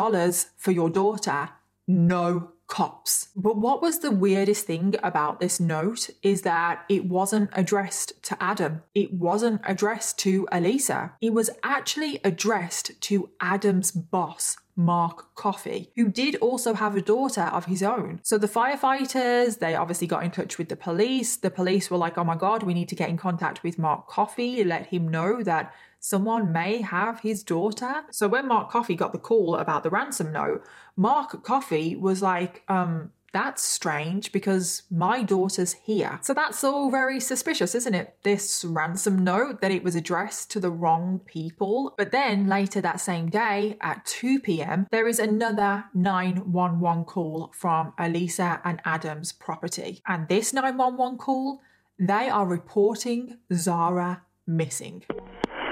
for your daughter. No cops. But what was the weirdest thing about this note is that it wasn't addressed to Adam. It wasn't addressed to Elisa. It was actually addressed to Adam's boss, Mark Coffey, who did also have a daughter of his own. So the firefighters, they obviously got in touch with the police. The police were like, oh my God, we need to get in contact with Mark Coffey, let him know that someone may have his daughter. So when Mark Coffey got the call about the ransom note, Mark Coffey was like, um, that's strange because my daughter's here. So that's all very suspicious, isn't it? This ransom note that it was addressed to the wrong people. But then later that same day at 2 p.m., there is another 911 call from Elisa and Adam's property. And this 911 call, they are reporting Zahra missing.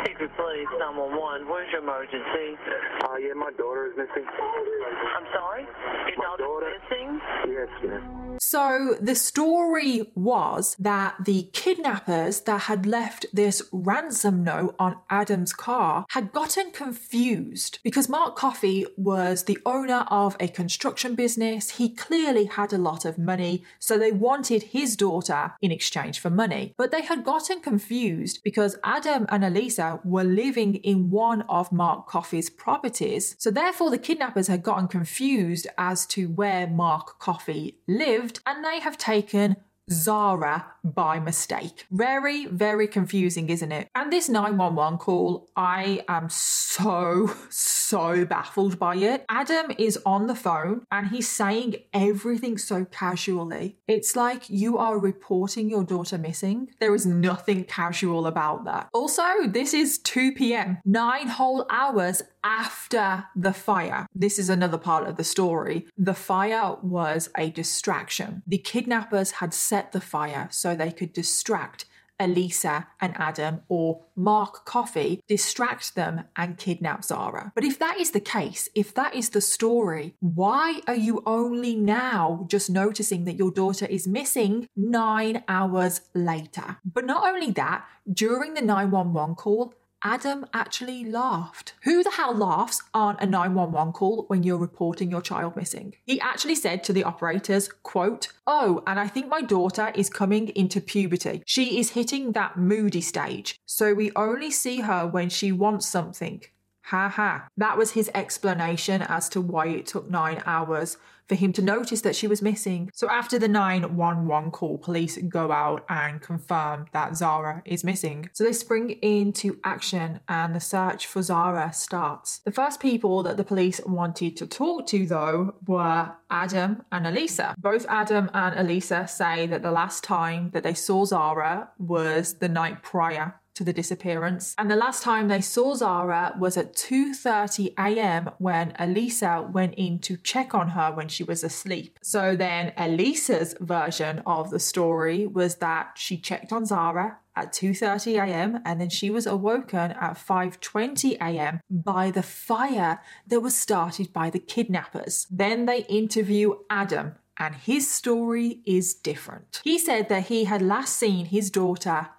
Police 911. What is your emergency? Uh, yeah, my daughter is missing. I'm sorry? Your My daughter- missing? Yes, ma'am. So the story was that the kidnappers that had left this ransom note on Adam's car had gotten confused because Mark Coffey was the owner of a construction business. He clearly had a lot of money, so they wanted his daughter in exchange for money. But they had gotten confused because Adam and Elisa were living in one of Mark Coffey's properties. So therefore the kidnappers had gotten confused as to where Mark Coffey lived and they have taken Zahra by mistake. Very, very confusing, isn't it? And this 911 call, I am so, so so baffled by it. Adam is on the phone and he's saying everything so casually. It's like you are reporting your daughter missing. There is nothing casual about that. Also, this is 2 p.m., nine whole hours after the fire. This is another part of the story. The fire was a distraction. The kidnappers had set the fire so they could distract Elisa and Adam or Mark Coffey distract them and kidnap Zahra. But if that is the case, if that is the story, why are you only now just noticing that your daughter is missing nine hours later? But not only that, during the 911 call, Adam actually laughed. Who the hell laughs on a 911 call when you're reporting your child missing? He actually said to the operators, quote, Oh, and I think my daughter is coming into puberty. She is hitting that moody stage. So we only see her when she wants something. Ha ha. That was his explanation as to why it took nine hours for him to notice that she was missing. So after the 911 call, police go out and confirm that Zahra is missing. So they spring into action and the search for Zahra starts. The first people that the police wanted to talk to, though, were Adam and Elisa. Both Adam and Elisa say that the last time that they saw Zahra was the night prior to the disappearance. And the last time they saw Zahra was at 2:30 a.m. when Elisa went in to check on her when she was asleep. So then Elisa's version of the story was that she checked on Zahra at 2:30 a.m. and then she was awoken at 5:20 a.m. by the fire that was started by the kidnappers. Then they interview Adam and his story is different. He said that he had last seen his daughter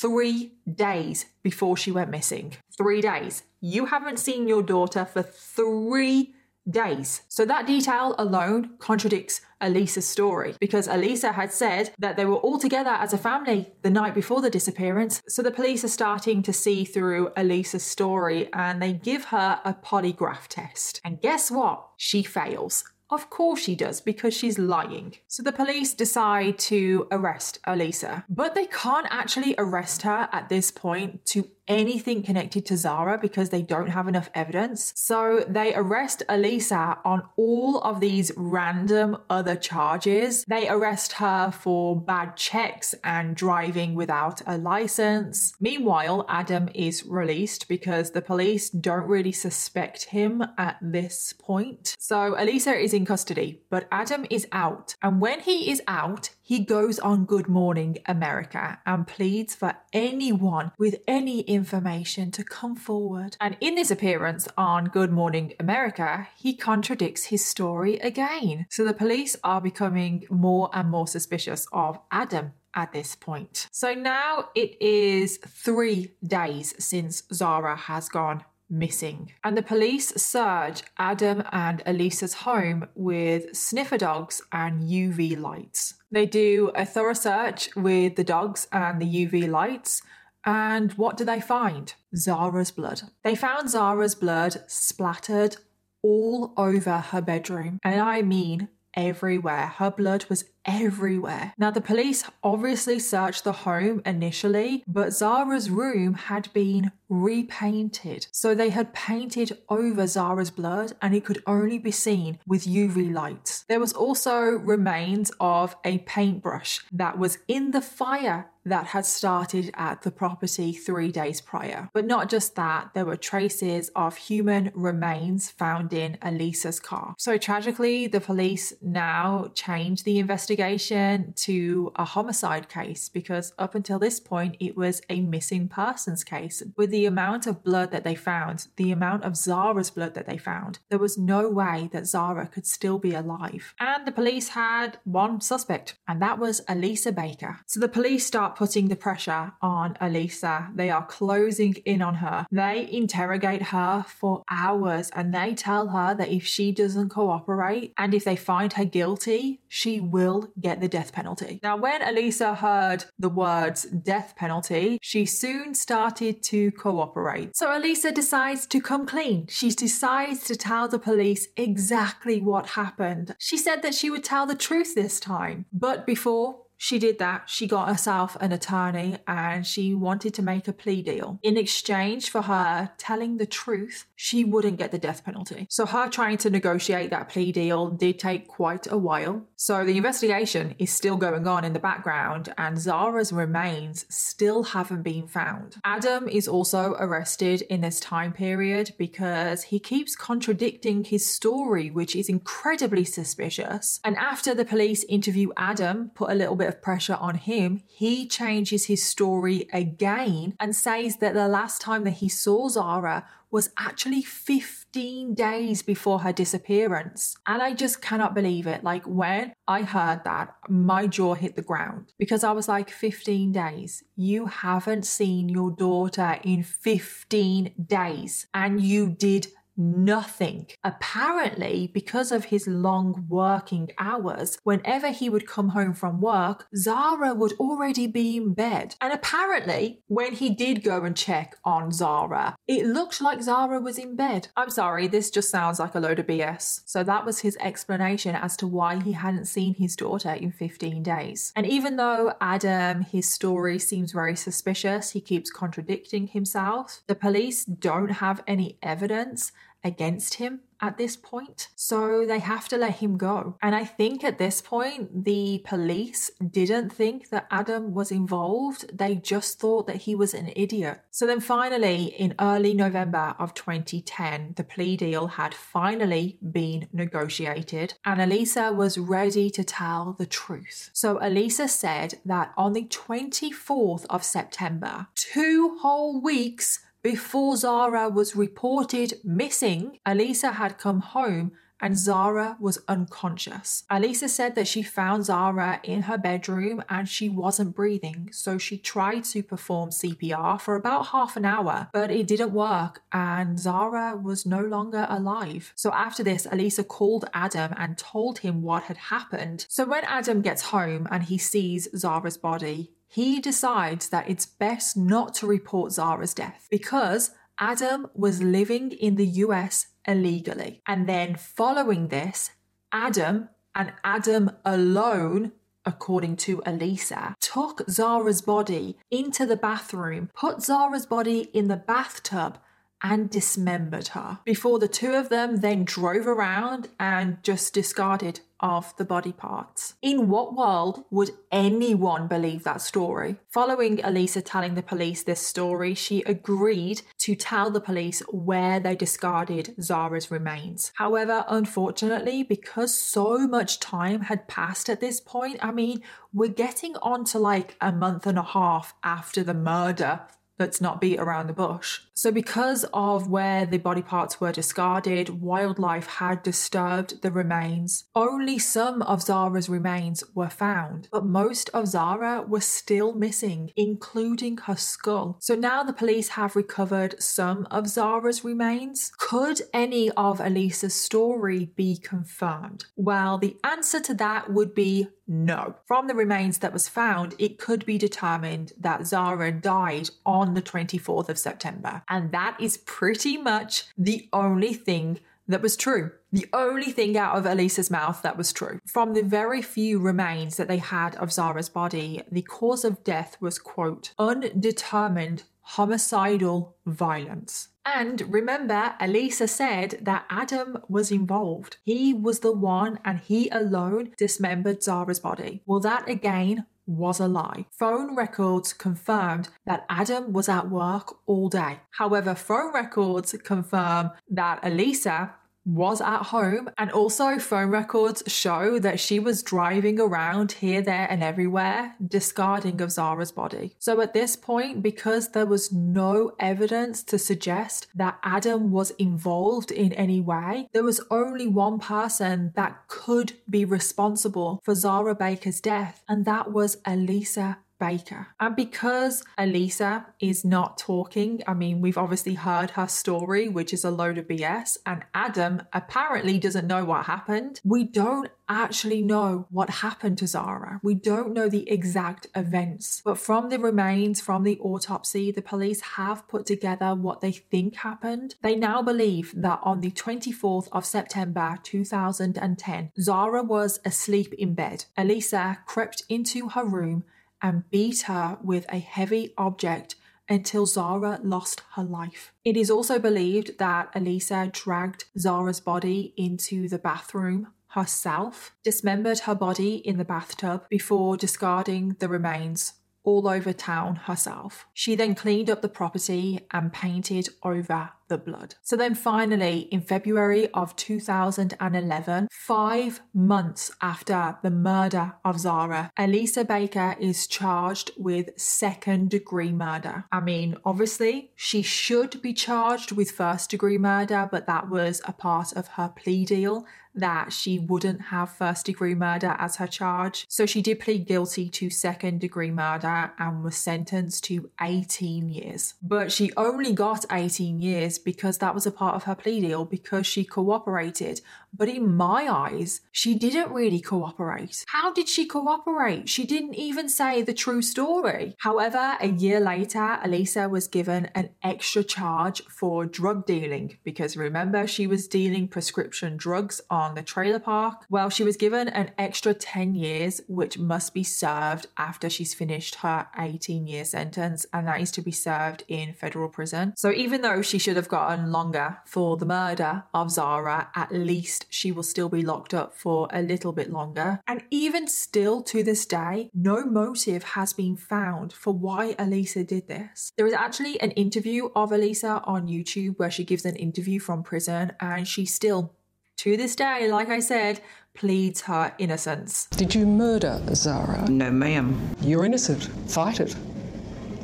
three days before she went missing. Three days. You haven't seen your daughter for three days. So that detail alone contradicts Elisa's story because Elisa had said that they were all together as a family the night before the disappearance. So the police are starting to see through Elisa's story and they give her a polygraph test. And guess what? She fails. Of course she does, because she's lying. So the police decide to arrest Elisa, but they can't actually arrest her at this point to anything connected to Zahra because they don't have enough evidence. So they arrest Elisa on all of these random other charges. They arrest her for bad checks and driving without a license. Meanwhile, Adam is released because the police don't really suspect him at this point. So Elisa is in custody, but Adam is out. And when he is out, he goes on Good Morning America and pleads for anyone with any information to come forward. And in this appearance on Good Morning America, he contradicts his story again. So the police are becoming more and more suspicious of Adam at this point. So now it is three days since Zahra has gone missing. And the police search Adam and Elisa's home with sniffer dogs and UV lights. They do a thorough search with the dogs and the UV lights. And what do they find? Zahra's blood. They found Zahra's blood splattered all over her bedroom. And I mean everywhere. Her blood was everywhere. Now, the police obviously searched the home initially, but Zahra's room had been repainted. So they had painted over Zahra's blood and it could only be seen with UV lights. There was also remains of a paintbrush that was in the fire that had started at the property three days prior. But not just that, there were traces of human remains found in Elisa's car. So tragically, the police now changed the investigation to a homicide case because up until this point, it was a missing persons case. With the amount of blood that they found, the amount of Zahra's blood that they found, there was no way that Zahra could still be alive. And the police had one suspect, and that was Elisa Baker. So the police start putting the pressure on Elisa. They are closing in on her. They interrogate her for hours and they tell her that if she doesn't cooperate and if they find her guilty, she will get the death penalty. Now, when Elisa heard the words death penalty, she soon started to cooperate. So Elisa decides to come clean. She decides to tell the police exactly what happened. She said that she would tell the truth this time. But before she did that. She got herself an attorney and she wanted to make a plea deal. In exchange for her telling the truth, she wouldn't get the death penalty. So, her trying to negotiate that plea deal did take quite a while. So, the investigation is still going on in the background, and Zahra's remains still haven't been found. Adam is also arrested in this time period because he keeps contradicting his story, which is incredibly suspicious. And after the police interview Adam, put a little bit of pressure on him, he changes his story again and says that the last time that he saw Zahra was actually 15 days before her disappearance. And I just cannot believe it. Like when I heard that, my jaw hit the ground because I was like, 15 days. You haven't seen your daughter in 15 days and you did nothing. Apparently, because of his long working hours, whenever he would come home from work, Zahra would already be in bed. And apparently, when he did go and check on Zahra, it looked like Zahra was in bed. I'm sorry, this just sounds like a load of BS. So that was his explanation as to why he hadn't seen his daughter in 15 days. And even though Adam, his story seems very suspicious, he keeps contradicting himself, the police don't have any evidence against him at this point. So they have to let him go. And I think at this point, the police didn't think that Adam was involved. They just thought that he was an idiot. So then finally, in early November of 2010, the plea deal had finally been negotiated and Elisa was ready to tell the truth. So Elisa said that on the 24th of September, two whole weeks before Zahra was reported missing, Elisa had come home and Zahra was unconscious. Elisa said that she found Zahra in her bedroom and she wasn't breathing, so she tried to perform CPR for about half an hour, but it didn't work and Zahra was no longer alive. So after this, Elisa called Adam and told him what had happened. So when Adam gets home and he sees Zahra's body, he decides that it's best not to report Zahra's death because Adam was living in the US illegally. And then following this, Adam and Adam alone according to Elisa, took Zahra's body into the bathroom, put Zahra's body in the bathtub, and dismembered her before the two of them then drove around and just discarded of the body parts. In what world would anyone believe that story? Following Elisa telling the police this story, she agreed to tell the police where they discarded Zahra's remains. However, unfortunately, because so much time had passed at this point, I mean, we're getting on to like a month and a half after the murder let's not beat around the bush. So, because of where the body parts were discarded, wildlife had disturbed the remains. Only some of Zahra's remains were found, but most of Zahra was still missing, including her skull. So, now the police have recovered some of Zahra's remains. Could any of Elisa's story be confirmed? Well, the answer to that would be no. From the remains that was found, it could be determined that Zahra died on the 24th of September. And that is pretty much the only thing that was true. The only thing out of Elisa's mouth that was true. From the very few remains that they had of Zahra's body, the cause of death was, quote, undetermined homicidal violence. And remember, Elisa said that Adam was involved. He was the one and he alone dismembered Zahra's body. Well, that again was a lie. Phone records confirmed that Adam was at work all day. However, phone records confirm that Elisa was at home, and also phone records show that she was driving around here, there, and everywhere, discarding of Zahra's body. So at this point, because there was no evidence to suggest that Adam was involved in any way, there was only one person that could be responsible for Zahra Baker's death, and that was Elisa Baker. And because Elisa is not talking, I mean, we've obviously heard her story, which is a load of BS, and Adam apparently doesn't know what happened. We don't actually know what happened to Zahra. We don't know the exact events. But from the remains from the autopsy, the police have put together what they think happened. They now believe that on the 24th of September 2010, Zahra was asleep in bed. Elisa crept into her room and beat her with a heavy object until Zahra lost her life. It is also believed that Elisa dragged Zahra's body into the bathroom herself, dismembered her body in the bathtub before discarding the remains all over town herself. She then cleaned up the property and painted over the blood. So then finally, in February of 2011, five months after the murder of Zahra, Elisa Baker is charged with second degree murder. I mean, obviously, she should be charged with first degree murder, but that was a part of her plea deal that she wouldn't have first degree murder as her charge. So she did plead guilty to second degree murder and was sentenced to 18 years. But she only got 18 years because that was a part of her plea deal because she cooperated. But in my eyes, she didn't really cooperate. How did she cooperate? She didn't even say the true story. However, a year later, Elisa was given an extra charge for drug dealing because remember, she was dealing prescription drugs on the trailer park. Well, she was given an extra 10 years, which must be served after she's finished her 18 year sentence, and that is to be served in federal prison. So even though she should have gotten longer for the murder of Zahra, at least she will still be locked up for a little bit longer. And even still to this day, no motive has been found for why Elisa did this. There is actually an interview of Elisa on YouTube where she gives an interview from prison and she still, to this day, like I said, pleads her innocence. Did you murder Zahra? No, ma'am. You're innocent. Fight it.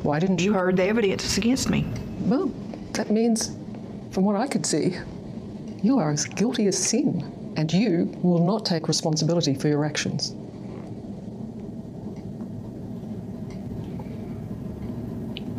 Why didn't you? You heard the evidence against me. Well, that means, from what I could see, you are as guilty as sin, and you will not take responsibility for your actions.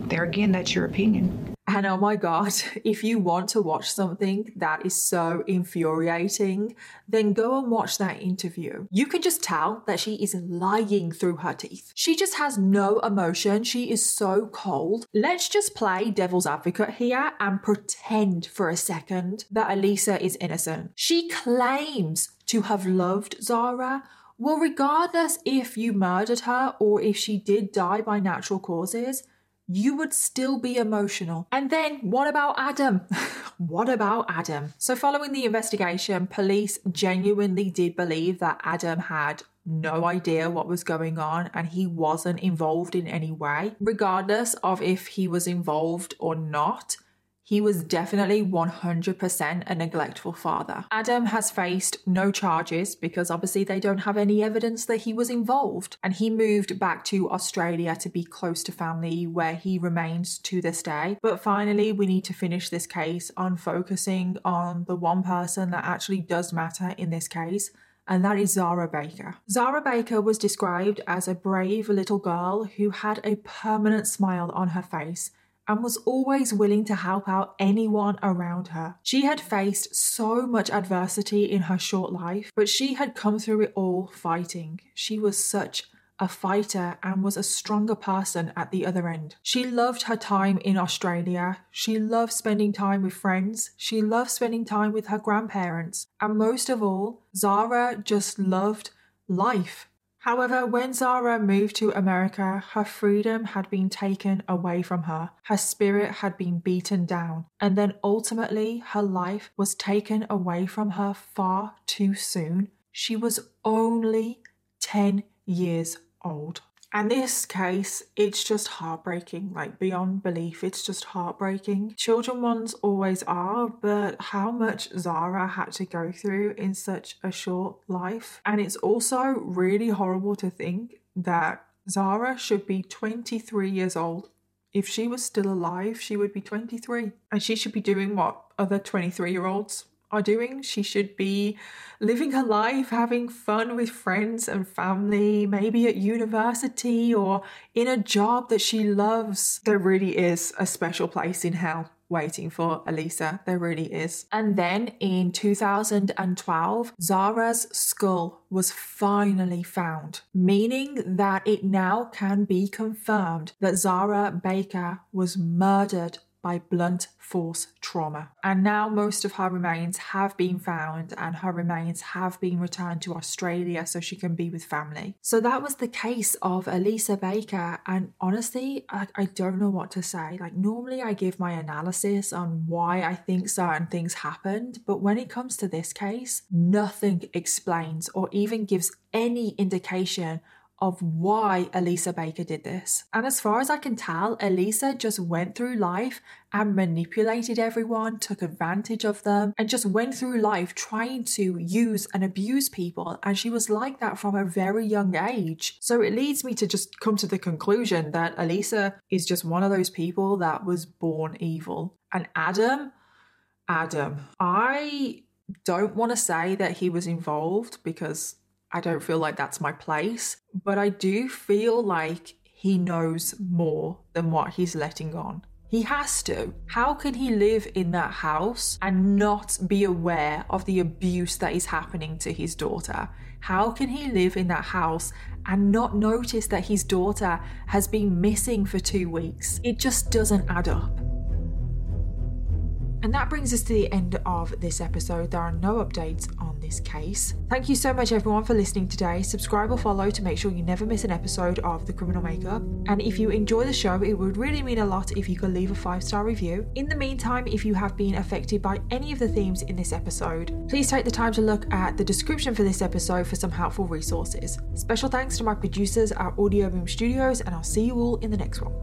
There again, that's your opinion. And oh my God, if you want to watch something that is so infuriating, then go and watch that interview. You can just tell that she is lying through her teeth. She just has no emotion. She is so cold. Let's just play devil's advocate here and pretend for a second that Elisa is innocent. She claims to have loved Zahra. Well, regardless if you murdered her or if she did die by natural causes, you would still be emotional. And then what about Adam? what about Adam? So, following the investigation, police genuinely did believe that Adam had no idea what was going on and he wasn't involved in any way. Regardless of if he was involved or not, he was definitely 100% a neglectful father. Adam has faced no charges because obviously they don't have any evidence that he was involved. And he moved back to Australia to be close to family, where he remains to this day. But finally, we need to finish this case on focusing on the one person that actually does matter in this case, and that is Zahra Baker. Zahra Baker was described as a brave little girl who had a permanent smile on her face and was always willing to help out anyone around her. She had faced so much adversity in her short life, but she had come through it all fighting. She was such a fighter and was a stronger person at the other end. She loved her time in Australia. She loved spending time with friends. She loved spending time with her grandparents. And most of all, Zahra just loved life. However, when Zahra moved to America, her freedom had been taken away from her. Her spirit had been beaten down. And then ultimately, her life was taken away from her far too soon. She was only 10 years old. And this case, it's just heartbreaking, like beyond belief. It's just heartbreaking. Children ones always are, but how much Zahra had to go through in such a short life. And it's also really horrible to think that Zahra should be 23 years old. If she was still alive, she would be 23. And she should be doing what other 23 year olds are doing. She should be living her life, having fun with friends and family, maybe at university or in a job that she loves. There really is a special place in hell waiting for Elisa. There really is. And then in 2012, Zahra's skull was finally found, meaning that it now can be confirmed that Zahra Baker was murdered by blunt force trauma. And now most of her remains have been found and her remains have been returned to Australia so she can be with family. So that was the case of Elisa Baker. And honestly, I, I don't know what to say. Like, normally I give my analysis on why I think certain things happened, but when it comes to this case, nothing explains or even gives any indication of why Elisa Baker did this. And as far as I can tell, Elisa just went through life and manipulated everyone, took advantage of them, and just went through life trying to use and abuse people. And she was like that from a very young age. So it leads me to just come to the conclusion that Elisa is just one of those people that was born evil. And Adam, Adam, I don't want to say that he was involved because I don't feel like that's my place, but I do feel like he knows more than what he's letting on. He has to. How can he live in that house and not be aware of the abuse that is happening to his daughter? How can he live in that house and not notice that his daughter has been missing for two weeks? It just doesn't add up. And that brings us to the end of this episode. There are no updates on this case. Thank you so much, everyone, for listening today. Subscribe or follow to make sure you never miss an episode of The Criminal Makeup. And if you enjoy the show, it would really mean a lot if you could leave a five star review. In the meantime, if you have been affected by any of the themes in this episode, please take the time to look at the description for this episode for some helpful resources. Special thanks to my producers at Audio Boom Studios, and I'll see you all in the next one.